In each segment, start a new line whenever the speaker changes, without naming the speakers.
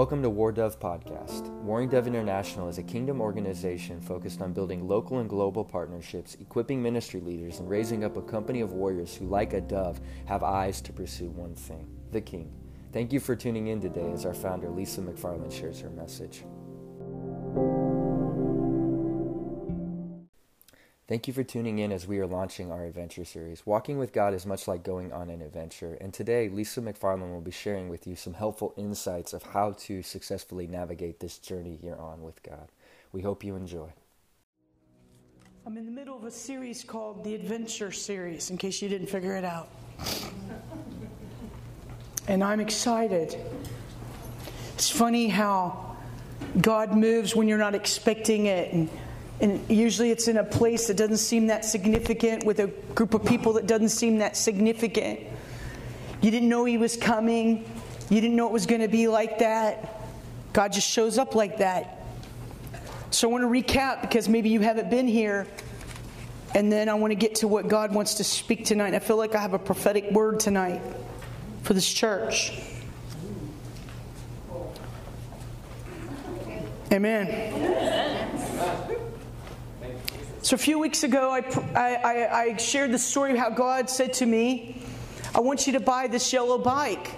Welcome to War Dove Podcast. Warring Dove International is a kingdom organization focused on building local and global partnerships, equipping ministry leaders, and raising up a company of warriors who, like a dove, have eyes to pursue one thing the King. Thank you for tuning in today as our founder, Lisa McFarland, shares her message. Thank you for tuning in as we are launching our adventure series. Walking with God is much like going on an adventure, and today Lisa McFarland will be sharing with you some helpful insights of how to successfully navigate this journey you're on with God. We hope you enjoy.
I'm in the middle of a series called the Adventure Series, in case you didn't figure it out. And I'm excited. It's funny how God moves when you're not expecting it. And and usually it's in a place that doesn't seem that significant with a group of people that doesn't seem that significant. You didn't know he was coming, you didn't know it was going to be like that. God just shows up like that. So I want to recap because maybe you haven't been here. And then I want to get to what God wants to speak tonight. I feel like I have a prophetic word tonight for this church. Amen. So, a few weeks ago, I, I, I, shared the story of how God said to me, I want you to buy this yellow bike.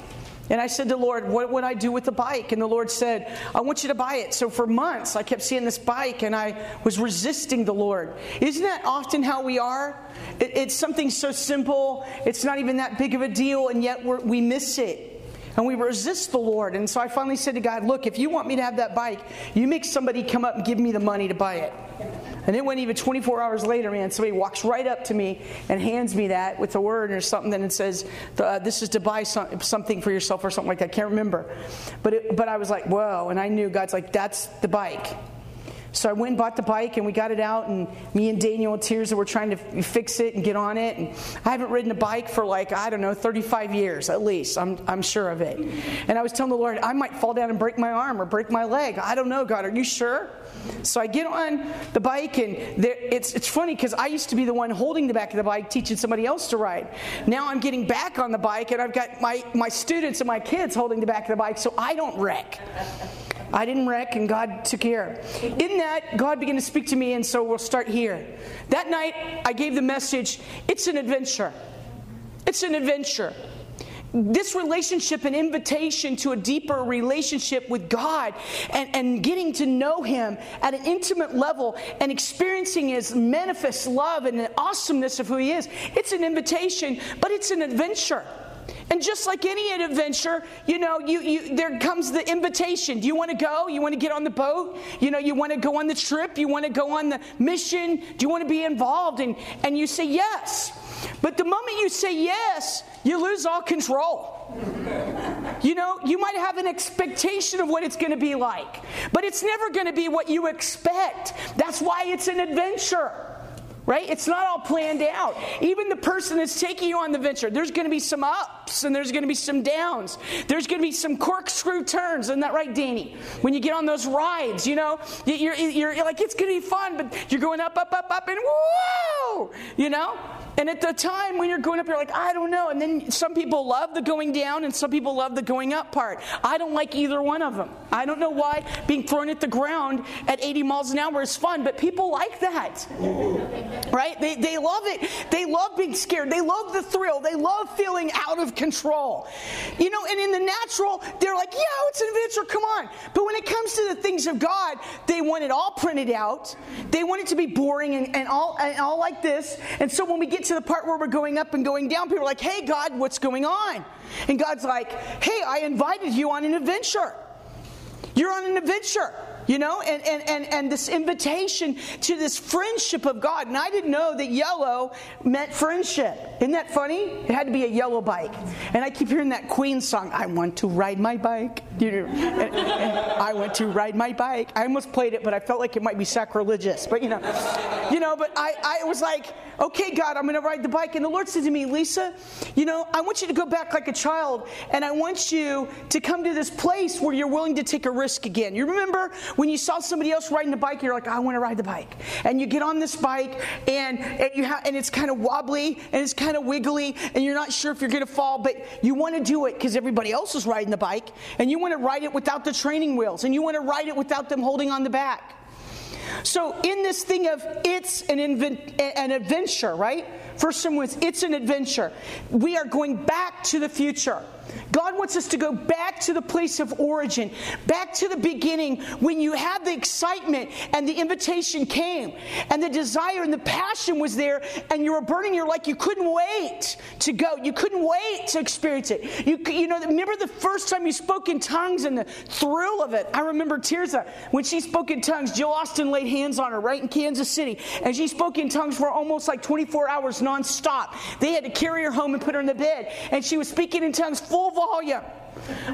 And I said to the Lord, What would I do with the bike? And the Lord said, I want you to buy it. So for months, I kept seeing this bike and I was resisting the Lord. Isn't that often how we are? It, it's something so simple, it's not even that big of a deal, and yet we miss it. And we resist the Lord. And so I finally said to God, Look, if you want me to have that bike, you make somebody come up and give me the money to buy it. And it went even 24 hours later, man, somebody walks right up to me and hands me that with a word or something, and it says, uh, This is to buy some, something for yourself or something like that. I can't remember. But, it, but I was like, Whoa. And I knew God's like, That's the bike. So I went and bought the bike and we got it out, and me and Daniel and Tirza were trying to fix it and get on it. And I haven't ridden a bike for like, I don't know, 35 years at least. I'm, I'm sure of it. And I was telling the Lord, I might fall down and break my arm or break my leg. I don't know, God, are you sure? So I get on the bike, and there, it's, it's funny because I used to be the one holding the back of the bike, teaching somebody else to ride. Now I'm getting back on the bike, and I've got my, my students and my kids holding the back of the bike so I don't wreck. I didn't wreck, and God took care. In that, God began to speak to me, and so we'll start here. That night, I gave the message it's an adventure. It's an adventure. This relationship, an invitation to a deeper relationship with God and, and getting to know Him at an intimate level and experiencing His manifest love and the awesomeness of who He is. It's an invitation, but it's an adventure. And just like any adventure, you know, you, you, there comes the invitation. Do you want to go? You want to get on the boat? You know, you want to go on the trip? You want to go on the mission? Do you want to be involved? And, and you say yes. But the moment you say yes, you lose all control. You know, you might have an expectation of what it's going to be like, but it's never going to be what you expect. That's why it's an adventure right? It's not all planned out. Even the person that's taking you on the venture, there's going to be some ups and there's going to be some downs. There's going to be some corkscrew turns. Isn't that right, Danny? When you get on those rides, you know, you're, you're, you're like, it's going to be fun, but you're going up, up, up, up, and whoa, you know? And at the time when you're going up, you're like, I don't know. And then some people love the going down and some people love the going up part. I don't like either one of them. I don't know why being thrown at the ground at 80 miles an hour is fun, but people like that. Right? They, they love it. They love being scared. They love the thrill. They love feeling out of control. You know, and in the natural, they're like, yeah, it's an adventure, come on. But when it comes to the things of God, they want it all printed out. They want it to be boring and, and all, and all like this. And so when we get to the part where we're going up and going down, people are like, hey, God, what's going on? And God's like, hey, I invited you on an adventure. You're on an adventure you know? And, and, and, and this invitation to this friendship of god. And i didn't know that yellow meant friendship. Isn't that funny? It had to be a yellow bike. And i keep hearing that queen song i want to ride my bike. You know, and, and i want to ride my bike. I almost played it but i felt like it might be sacrilegious but you know you know, but I, I was like, okay, God, I'm going to ride the bike. And the Lord said to me, Lisa, you know, I want you to go back like a child, and I want you to come to this place where you're willing to take a risk again. You remember when you saw somebody else riding the bike, you're like, I want to ride the bike. And you get on this bike, and, and, you ha- and it's kind of wobbly, and it's kind of wiggly, and you're not sure if you're going to fall, but you want to do it because everybody else is riding the bike, and you want to ride it without the training wheels, and you want to ride it without them holding on the back. So, in this thing of it's an, invent, an adventure, right? First Samuel, it's an adventure. We are going back to the future. God wants us to go back to the place of origin, back to the beginning when you had the excitement and the invitation came and the desire and the passion was there and you were burning. You're like, you couldn't wait to go. You couldn't wait to experience it. You, you know, remember the first time you spoke in tongues and the thrill of it? I remember Tirza, when she spoke in tongues, Jill Austin laid hands on her right in Kansas City and she spoke in tongues for almost like 24 hours nonstop. They had to carry her home and put her in the bed and she was speaking in tongues full volume.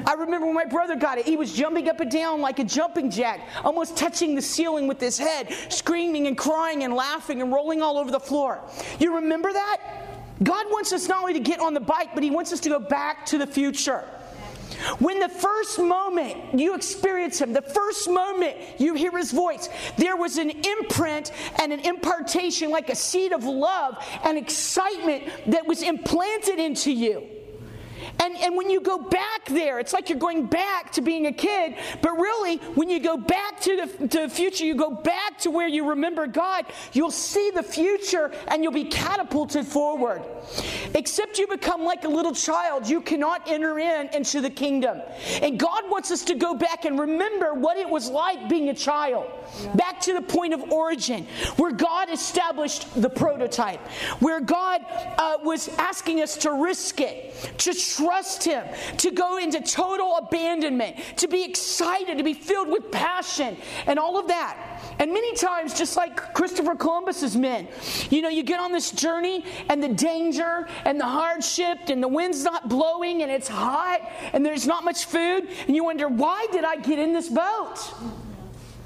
I remember when my brother got it, he was jumping up and down like a jumping jack, almost touching the ceiling with his head, screaming and crying and laughing and rolling all over the floor. You remember that? God wants us not only to get on the bike, but He wants us to go back to the future. When the first moment you experience Him, the first moment you hear His voice, there was an imprint and an impartation, like a seed of love and excitement that was implanted into you. And, and when you go back there, it's like you're going back to being a kid, but really, when you go back to the, to the future, you go back to where you remember God, you'll see the future and you'll be catapulted forward. Except you become like a little child, you cannot enter in into the kingdom. And God wants us to go back and remember what it was like being a child. Back to the point of origin, where God established the prototype, where God uh, was asking us to risk it, to trust Him, to go into total abandonment, to be excited, to be filled with passion, and all of that. And many times, just like Christopher Columbus's men, you know, you get on this journey and the danger and the hardship and the wind's not blowing and it's hot and there's not much food, and you wonder, why did I get in this boat?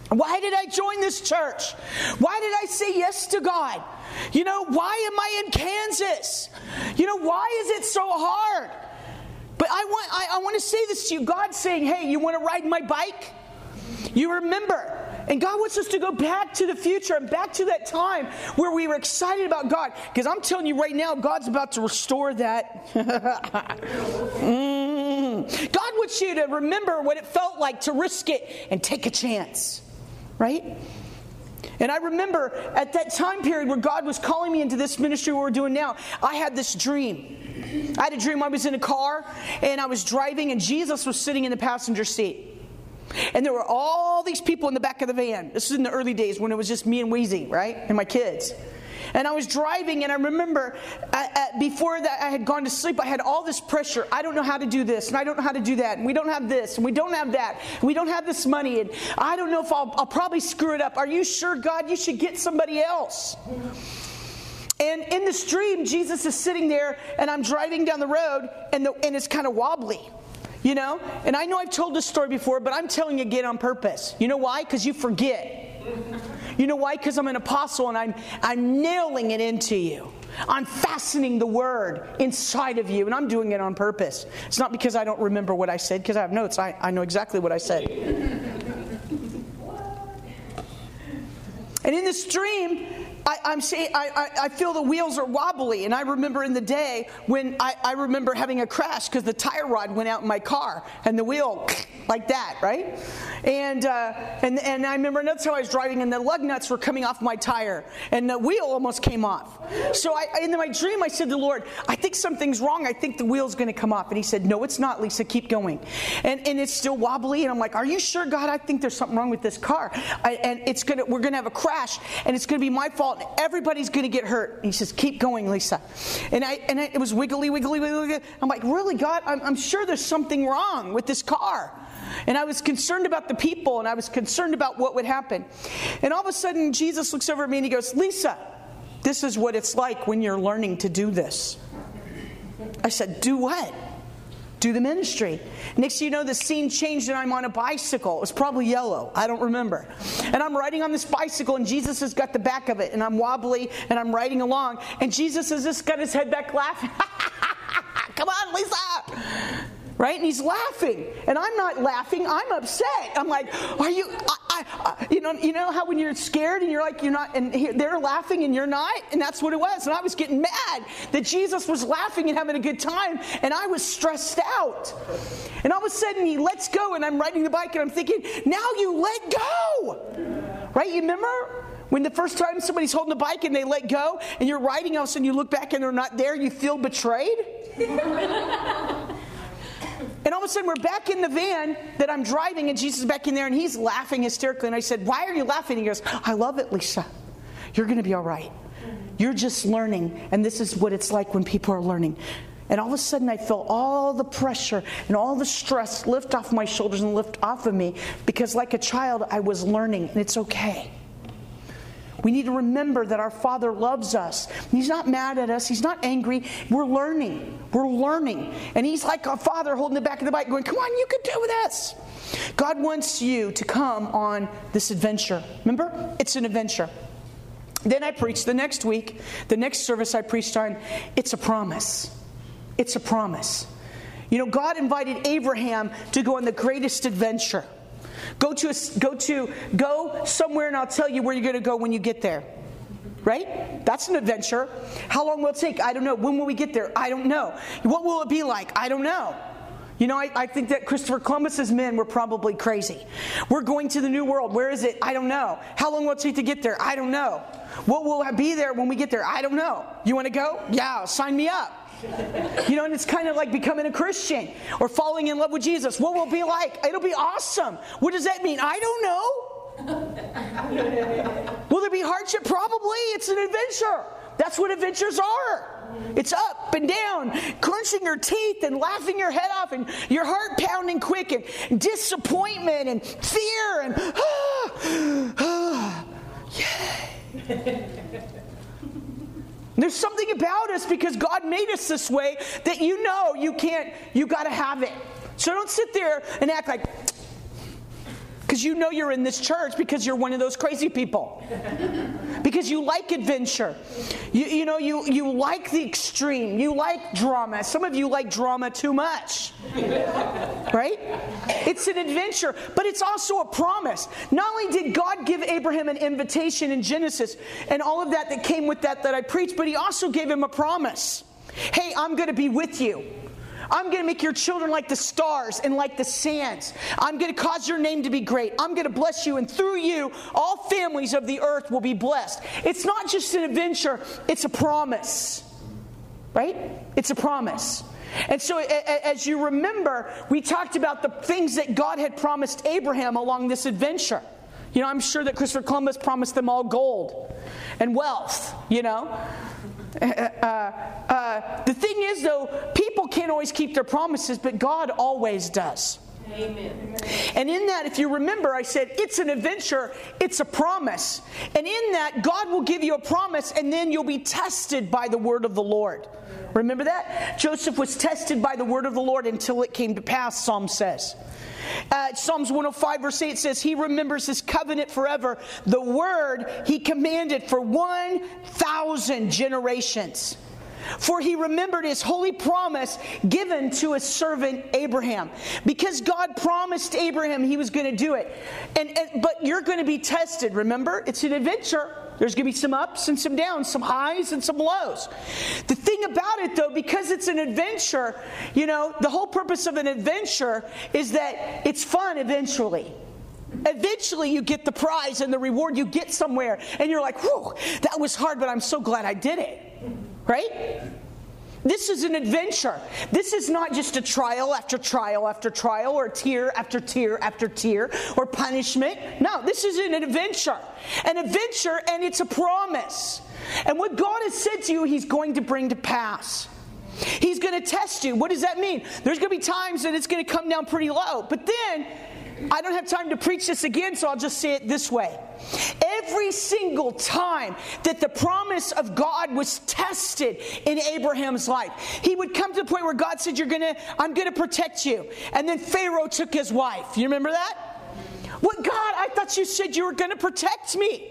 Why did I join this church? Why did I say yes to God? You know, why am I in Kansas? You know, why is it so hard? But I want, I, I want to say this to you. God's saying, hey, you want to ride my bike? You remember. And God wants us to go back to the future and back to that time where we were excited about God. Because I'm telling you right now, God's about to restore that. mm. God wants you to remember what it felt like to risk it and take a chance, right? And I remember at that time period where God was calling me into this ministry we're doing now, I had this dream. I had a dream I was in a car and I was driving, and Jesus was sitting in the passenger seat. And there were all these people in the back of the van. This was in the early days when it was just me and Weezy, right? And my kids. And I was driving, and I remember uh, uh, before that I had gone to sleep, I had all this pressure. I don't know how to do this, and I don't know how to do that, and we don't have this, and we don't have that, and we don't have this money, and I don't know if I'll, I'll probably screw it up. Are you sure, God? You should get somebody else. And in the stream, Jesus is sitting there, and I'm driving down the road, and, the, and it's kind of wobbly. You know? And I know I've told this story before, but I'm telling you again on purpose. You know why? Because you forget. You know why? Because I'm an apostle and I'm, I'm nailing it into you. I'm fastening the word inside of you, and I'm doing it on purpose. It's not because I don't remember what I said, because I have notes. I, I know exactly what I said. and in the stream, I, am saying I, I, feel the wheels are wobbly, and I remember in the day when I, I remember having a crash because the tire rod went out in my car and the wheel like that, right? And uh, and and I remember that's how I was driving, and the lug nuts were coming off my tire, and the wheel almost came off. So I, in my dream, I said to the Lord, "I think something's wrong. I think the wheel's going to come off." And He said, "No, it's not, Lisa. Keep going." And and it's still wobbly, and I'm like, "Are you sure, God? I think there's something wrong with this car, I, and it's gonna we're gonna have a crash, and it's gonna be my fault." Fault. Everybody's going to get hurt. he says, Keep going, Lisa. And, I, and I, it was wiggly, wiggly, wiggly. I'm like, Really, God? I'm, I'm sure there's something wrong with this car. And I was concerned about the people and I was concerned about what would happen. And all of a sudden, Jesus looks over at me and he goes, Lisa, this is what it's like when you're learning to do this. I said, Do what? Do the ministry. Next you know, the scene changed and I'm on a bicycle. It was probably yellow. I don't remember. And I'm riding on this bicycle and Jesus has got the back of it and I'm wobbly and I'm riding along and Jesus has just got his head back laughing. Come on, Lisa right? And he's laughing, and I'm not laughing. I'm upset. I'm like, "Are you?" I, I, I, you know, you know how when you're scared and you're like, you're not, and they're laughing and you're not, and that's what it was. And I was getting mad that Jesus was laughing and having a good time, and I was stressed out. And all of a sudden, he lets go, and I'm riding the bike, and I'm thinking, "Now you let go." Right? You remember? When the first time somebody's holding a bike and they let go and you're riding, all of a sudden you look back and they're not there, you feel betrayed? And all of a sudden, we're back in the van that I'm driving, and Jesus is back in there, and he's laughing hysterically. And I said, Why are you laughing? He goes, I love it, Lisa. You're going to be all right. You're just learning, and this is what it's like when people are learning. And all of a sudden, I felt all the pressure and all the stress lift off my shoulders and lift off of me because, like a child, I was learning, and it's okay. We need to remember that our Father loves us. He's not mad at us, He's not angry. We're learning. We're learning. And He's like a father holding the back of the bike, going, Come on, you can do this. God wants you to come on this adventure. Remember? It's an adventure. Then I preached the next week, the next service I preached on, it's a promise. It's a promise. You know, God invited Abraham to go on the greatest adventure. Go to, a, go to, go somewhere and I'll tell you where you're going to go when you get there. Right? That's an adventure. How long will it take? I don't know. When will we get there? I don't know. What will it be like? I don't know. You know, I, I, think that Christopher Columbus's men were probably crazy. We're going to the New World. Where is it? I don't know. How long will it take to get there? I don't know. What will be there when we get there? I don't know. You want to go? Yeah, sign me up. You know, and it's kind of like becoming a Christian or falling in love with Jesus. What will it be like? It'll be awesome. What does that mean? I don't know. will there be hardship? Probably. It's an adventure. That's what adventures are. It's up and down, clenching your teeth and laughing your head off, and your heart pounding quick, and disappointment and fear, and ah, ah, yeah. There's something about us because God made us this way that you know you can't, you got to have it. So don't sit there and act like, because you know you're in this church because you're one of those crazy people. because you like adventure. You, you know, you, you like the extreme. You like drama. Some of you like drama too much. right? It's an adventure, but it's also a promise. Not only did God give Abraham an invitation in Genesis and all of that that came with that that I preached, but he also gave him a promise. Hey, I'm going to be with you. I'm going to make your children like the stars and like the sands. I'm going to cause your name to be great. I'm going to bless you, and through you, all families of the earth will be blessed. It's not just an adventure, it's a promise. Right? It's a promise. And so, as you remember, we talked about the things that God had promised Abraham along this adventure. You know, I'm sure that Christopher Columbus promised them all gold and wealth, you know. Uh, uh, uh, the thing is, though, people can't always keep their promises, but God always does. Amen. And in that, if you remember, I said it's an adventure, it's a promise. And in that, God will give you a promise, and then you'll be tested by the word of the Lord. Remember that? Joseph was tested by the word of the Lord until it came to pass, Psalm says. Uh, Psalms 105, verse 8 says, He remembers His covenant forever, the word He commanded for 1,000 generations. For he remembered his holy promise given to his servant Abraham. Because God promised Abraham he was going to do it. And, and, but you're going to be tested, remember? It's an adventure. There's going to be some ups and some downs, some highs and some lows. The thing about it, though, because it's an adventure, you know, the whole purpose of an adventure is that it's fun eventually. Eventually, you get the prize and the reward, you get somewhere, and you're like, whew, that was hard, but I'm so glad I did it. Right? This is an adventure. This is not just a trial after trial after trial or tear after tear after tear or punishment. No, this is an adventure. An adventure and it's a promise. And what God has said to you, He's going to bring to pass. He's going to test you. What does that mean? There's going to be times that it's going to come down pretty low. But then I don't have time to preach this again, so I'll just say it this way. Every single time that the promise of God was tested in Abraham's life, he would come to the point where God said, You're gonna, I'm gonna protect you. And then Pharaoh took his wife. You remember that? What God, I thought you said you were gonna protect me.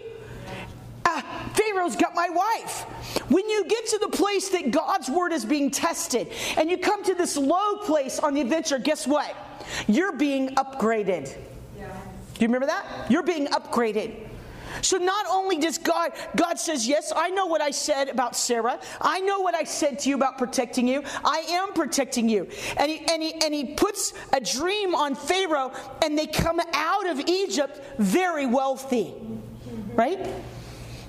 Uh, Pharaoh's got my wife. When you get to the place that God's word is being tested and you come to this low place on the adventure, guess what? You're being upgraded. Yeah. Do you remember that? You're being upgraded. So not only does God, God says, Yes, I know what I said about Sarah. I know what I said to you about protecting you. I am protecting you. And he, and he, and he puts a dream on Pharaoh, and they come out of Egypt very wealthy. Right?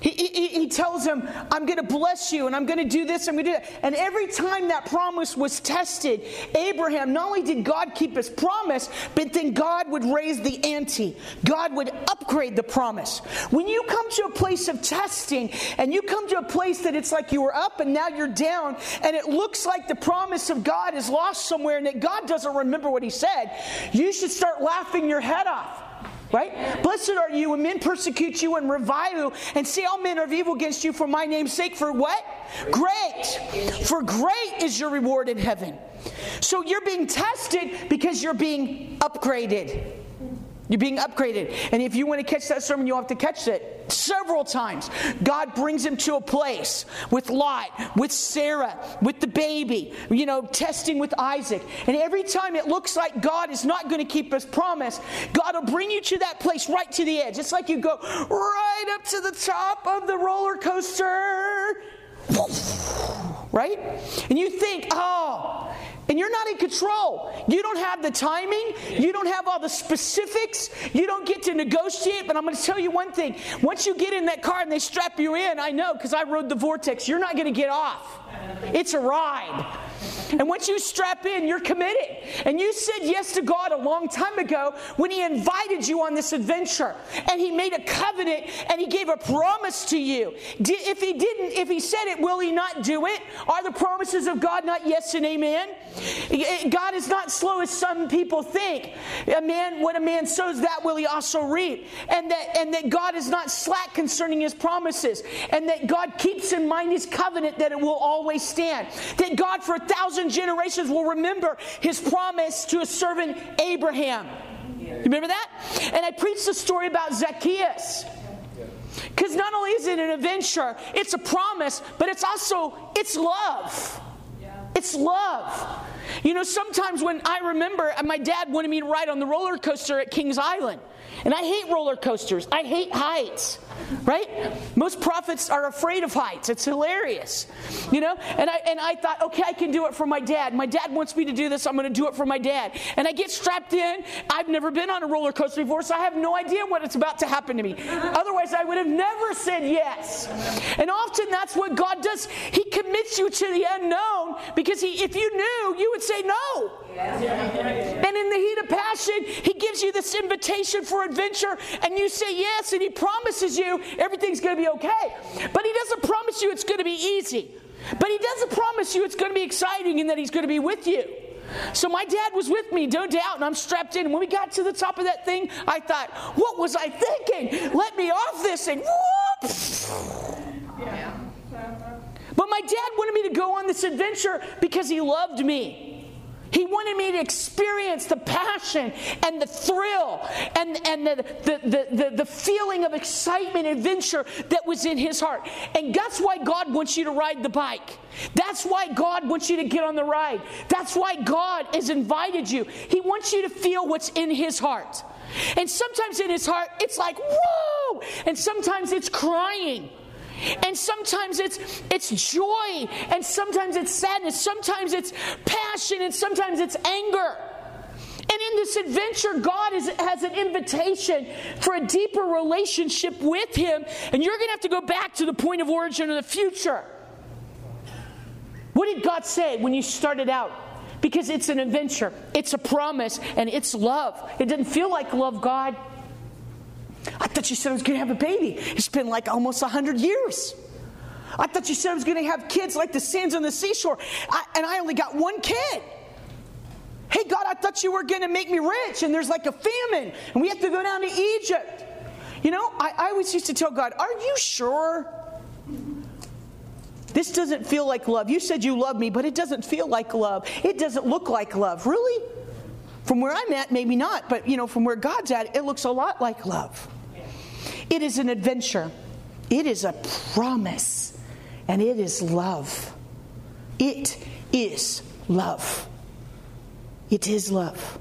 He, he, he tells him, I'm going to bless you and I'm going to do this, I'm going to do that. And every time that promise was tested, Abraham, not only did God keep his promise, but then God would raise the ante. God would upgrade the promise. When you come to a place of testing and you come to a place that it's like you were up and now you're down, and it looks like the promise of God is lost somewhere and that God doesn't remember what he said, you should start laughing your head off. Right? Blessed are you when men persecute you and revile you and say all men are evil against you for my name's sake. For what? Great. For great is your reward in heaven. So you're being tested because you're being upgraded. You're being upgraded. And if you want to catch that sermon, you'll have to catch it several times. God brings him to a place with Lot, with Sarah, with the baby, you know, testing with Isaac. And every time it looks like God is not going to keep his promise, God will bring you to that place right to the edge. It's like you go right up to the top of the roller coaster. Right? And you think, oh, and you're not in control. You don't have the timing. You don't have all the specifics. You don't get to negotiate. But I'm going to tell you one thing. Once you get in that car and they strap you in, I know because I rode the Vortex, you're not going to get off. It's a ride. And once you strap in, you're committed. And you said yes to God a long time ago when He invited you on this adventure. And He made a covenant and He gave a promise to you. If He didn't, if He said it, will He not do it? Are the promises of God not yes and amen? God is not slow as some people think. A man, what a man sows, that will he also reap. And that, and that God is not slack concerning His promises. And that God keeps in mind His covenant that it will always stand. That God, for thousand generations will remember his promise to his servant Abraham. You remember that? And I preached a story about Zacchaeus. Because not only is it an adventure, it's a promise, but it's also it's love. It's love. You know, sometimes when I remember my dad wanted me to ride on the roller coaster at Kings Island. And I hate roller coasters. I hate heights right? Most prophets are afraid of heights. It's hilarious, you know. And I and I thought, okay, I can do it for my dad. My dad wants me to do this. I'm going to do it for my dad. And I get strapped in. I've never been on a roller coaster before, so I have no idea what it's about to happen to me. Otherwise, I would have never said yes. And often that's what God does. He commits you to the unknown because he, if you knew, you would say no. And in the heat of passion, he gives you this invitation for adventure, and you say yes, and he promises you everything's going to be okay. But he doesn't promise you it's going to be easy. But he doesn't promise you it's going to be exciting and that he's going to be with you. So my dad was with me, no doubt, and I'm strapped in. When we got to the top of that thing, I thought, what was I thinking? Let me off this and whoop! Yeah. But my dad wanted me to go on this adventure because he loved me. He wanted me to experience the passion and the thrill and, and the, the, the, the, feeling of excitement and adventure that was in his heart. And that's why God wants you to ride the bike. That's why God wants you to get on the ride. That's why God has invited you. He wants you to feel what's in his heart. And sometimes in his heart, it's like, whoa! And sometimes it's crying. And sometimes it's it's joy, and sometimes it's sadness, sometimes it's passion, and sometimes it's anger. And in this adventure, God is, has an invitation for a deeper relationship with Him. And you're going to have to go back to the point of origin of the future. What did God say when you started out? Because it's an adventure, it's a promise, and it's love. It didn't feel like love, God. I thought you said I was going to have a baby. It's been like almost 100 years. I thought you said I was going to have kids like the sands on the seashore, I, and I only got one kid. Hey, God, I thought you were going to make me rich, and there's like a famine, and we have to go down to Egypt. You know, I, I always used to tell God, Are you sure? This doesn't feel like love. You said you love me, but it doesn't feel like love. It doesn't look like love. Really? From where I'm at, maybe not, but you know, from where God's at, it looks a lot like love. It is an adventure. It is a promise. And it is love. It is love. It is love.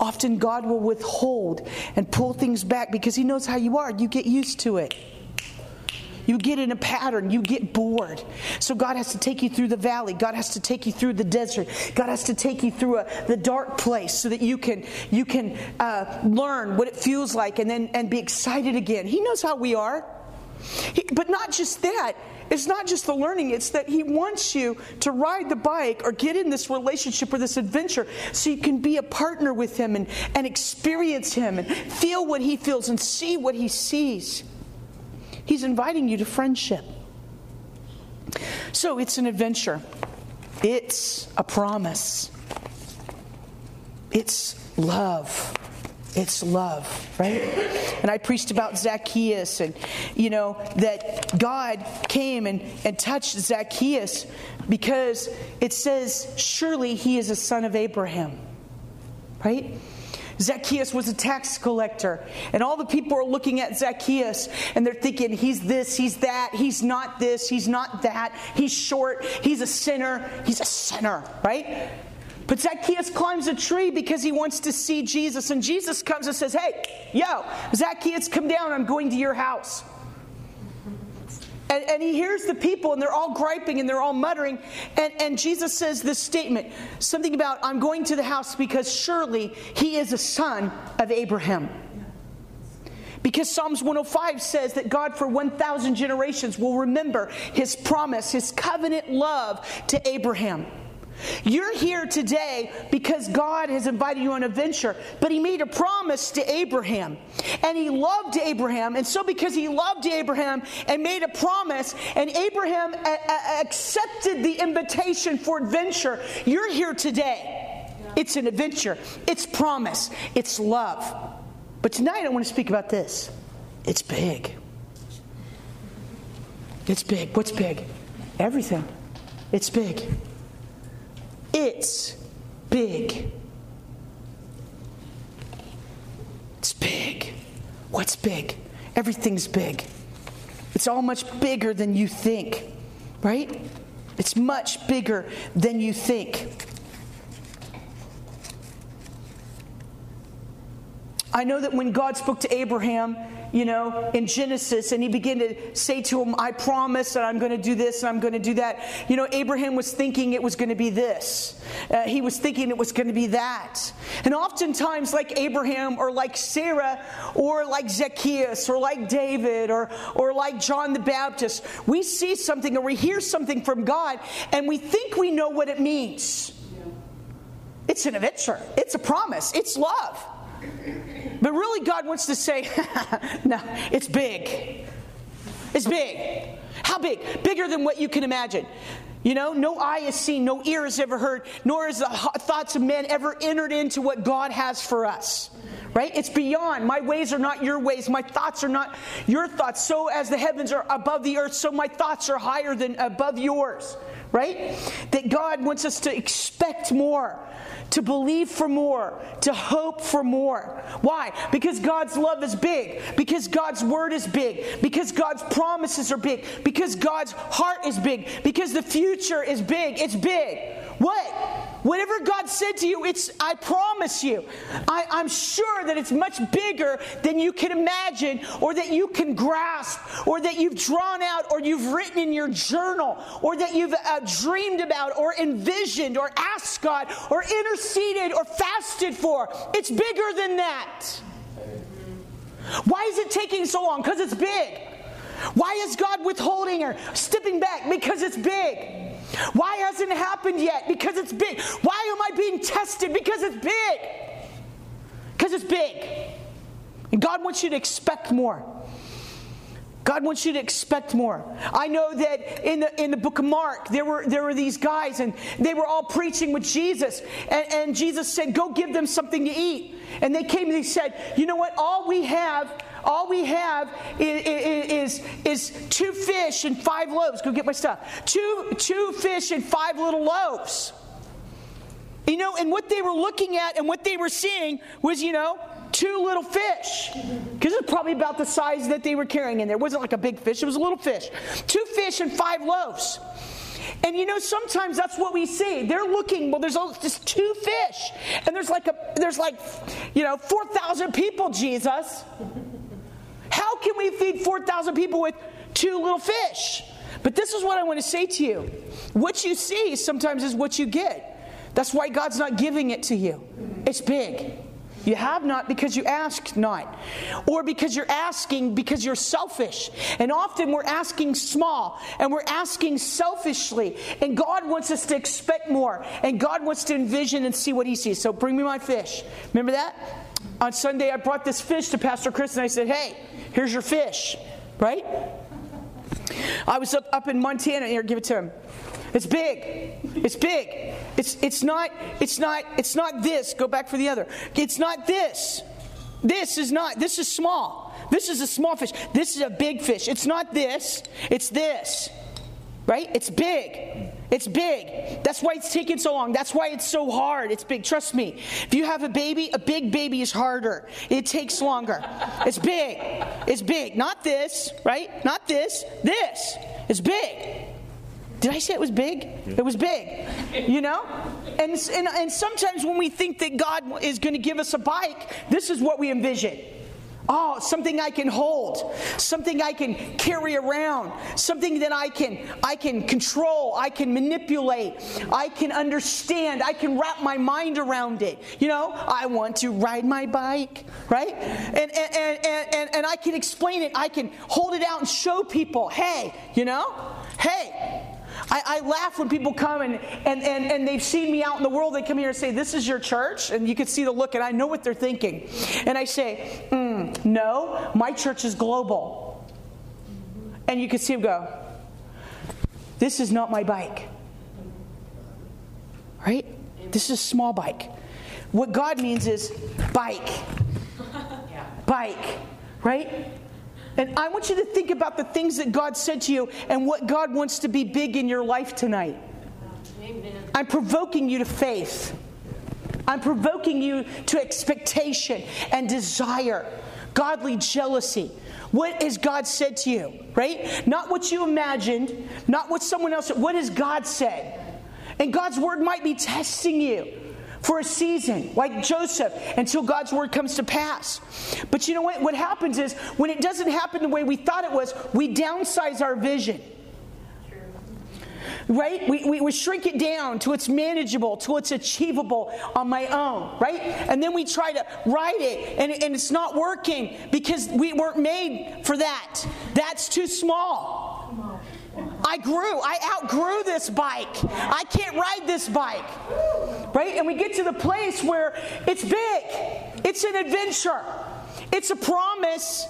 Often God will withhold and pull things back because He knows how you are. You get used to it. You get in a pattern, you get bored. So God has to take you through the valley. God has to take you through the desert. God has to take you through a, the dark place so that you can you can uh, learn what it feels like and then and be excited again. He knows how we are. He, but not just that. It's not just the learning, it's that He wants you to ride the bike or get in this relationship or this adventure so you can be a partner with Him and, and experience Him and feel what He feels and see what He sees. He's inviting you to friendship. So it's an adventure, it's a promise, it's love. It's love, right? And I preached about Zacchaeus and, you know, that God came and, and touched Zacchaeus because it says, surely he is a son of Abraham, right? Zacchaeus was a tax collector. And all the people are looking at Zacchaeus and they're thinking, he's this, he's that, he's not this, he's not that, he's short, he's a sinner, he's a sinner, right? But Zacchaeus climbs a tree because he wants to see Jesus. And Jesus comes and says, Hey, yo, Zacchaeus, come down. I'm going to your house. And, and, he hears the people, and they're all griping and they're all muttering. And, and Jesus says this statement something about, I'm going to the house because surely he is a son of Abraham. Because Psalms 105 says that God for 1,000 generations will remember his promise, his covenant love to Abraham. You're here today because God has invited you on a venture, but He made a promise to Abraham. And He loved Abraham. And so, because He loved Abraham and made a promise, and Abraham a- a- accepted the invitation for adventure, you're here today. It's an adventure, it's promise, it's love. But tonight, I want to speak about this it's big. It's big. What's big? Everything. It's big. It's big. It's big. What's big? Everything's big. It's all much bigger than you think, right? It's much bigger than you think. I know that when God spoke to Abraham, you know, in Genesis, and he began to say to him, I promise that I'm going to do this and I'm going to do that. You know, Abraham was thinking it was going to be this, uh, he was thinking it was going to be that. And oftentimes, like Abraham or like Sarah or like Zacchaeus or like David or, or like John the Baptist, we see something or we hear something from God and we think we know what it means. It's an adventure, it's a promise, it's love. But really, God wants to say, no, it's big. It's big. How big? Bigger than what you can imagine. You know, no eye has seen, no ear has ever heard, nor has the thoughts of men ever entered into what God has for us. Right? It's beyond. My ways are not your ways. My thoughts are not your thoughts. So as the heavens are above the earth, so my thoughts are higher than above yours. Right? That God wants us to expect more to believe for more, to hope for more. Why? Because God's love is big, because God's word is big, because God's promises are big, because God's heart is big, because the future is big. It's big. What? Whatever God said to you, it's I promise you. I, I'm sure that it's much bigger than you can imagine, or that you can grasp, or that you've drawn out, or you've written in your journal, or that you've uh, dreamed about, or envisioned, or asked God, or interceded, or fasted for. It's bigger than that. Why is it taking so long? Because it's big. Why is God withholding or stepping back? Because it's big. Why hasn't it happened yet? Because it's big. Why am I being tested? Because it's big. Because it's big. And God wants you to expect more. God wants you to expect more. I know that in the in the book of Mark, there were there were these guys and they were all preaching with Jesus. And, and Jesus said, Go give them something to eat. And they came and they said, You know what? All we have all we have is, is, is, two fish and five loaves. Go get my stuff. Two, two fish and five little loaves. You know, and what they were looking at and what they were seeing was, you know, two little fish. Because it's probably about the size that they were carrying in there. It wasn't like a big fish, it was a little fish. Two fish and five loaves. And you know, sometimes that's what we see. They're looking, well, there's just two fish. And there's like a there's like, you know, four thousand people, Jesus. How can we feed 4,000 people with two little fish? But this is what I want to say to you. What you see sometimes is what you get. That's why God's not giving it to you. It's big. You have not because you ask not. Or because you're asking because you're selfish. And often we're asking small and we're asking selfishly. And God wants us to expect more. And God wants to envision and see what He sees. So bring me my fish. Remember that? On Sunday, I brought this fish to Pastor Chris and I said, Hey, here's your fish, right? I was up, up in Montana. Here, give it to him. It's big. It's big. It's, it's not, it's not, it's not this. Go back for the other. It's not this. This is not, this is small. This is a small fish. This is a big fish. It's not this. It's this. Right? It's big. It's big. That's why it's taking so long. That's why it's so hard. It's big. Trust me. If you have a baby, a big baby is harder. It takes longer. It's big. It's big. Not this, right? Not this. This. It's big. Did I say it was big? It was big. You know? And, and, and sometimes when we think that God is going to give us a bike, this is what we envision. Oh, something I can hold, something I can carry around, something that I can I can control, I can manipulate, I can understand, I can wrap my mind around it. You know, I want to ride my bike, right? And and and and, and I can explain it, I can hold it out and show people, hey, you know, hey, I, I, laugh when people come and, and, and, and they've seen me out in the world. They come here and say, This is your church. And you can see the look, and I know what they're thinking. And I say, mm, No, my church is global. And you can see them go, This is not my bike. Right? This is a small bike. What God means is bike. Bike. Right? And I want you to think about the things that God said to you and what God wants to be big in your life tonight. Amen. I'm provoking you to faith. I'm provoking you to expectation and desire, godly jealousy. What has God said to you, right? Not what you imagined, not what someone else said. What has God said? And God's word might be testing you for a season, like Joseph, until God's word comes to pass. But you know what? What happens is when it doesn't happen the way we thought it was, we downsize our vision. Right? We, we, we shrink it down to it's manageable, to it's achievable on my own, right? And then we try to write it and, and it's not working because we weren't made for that. That's too small. I grew. I outgrew this bike. I can't ride this bike. Right? And we get to the place where it's big. It's an adventure. It's a promise.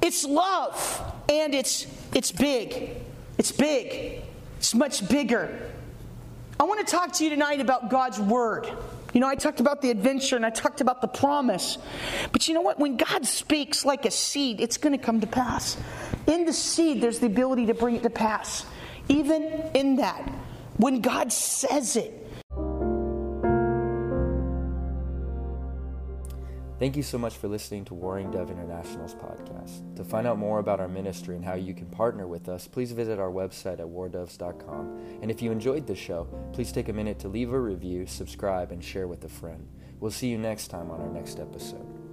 It's love. And it's it's big. It's big. It's much bigger. I want to talk to you tonight about God's word. You know, I talked about the adventure and I talked about the promise. But you know what? When God speaks like a seed, it's going to come to pass. In the seed, there's the ability to bring it to pass. Even in that, when God says it,
Thank you so much for listening to Warring Dove International's podcast. To find out more about our ministry and how you can partner with us, please visit our website at wardoves.com. And if you enjoyed the show, please take a minute to leave a review, subscribe, and share with a friend. We'll see you next time on our next episode.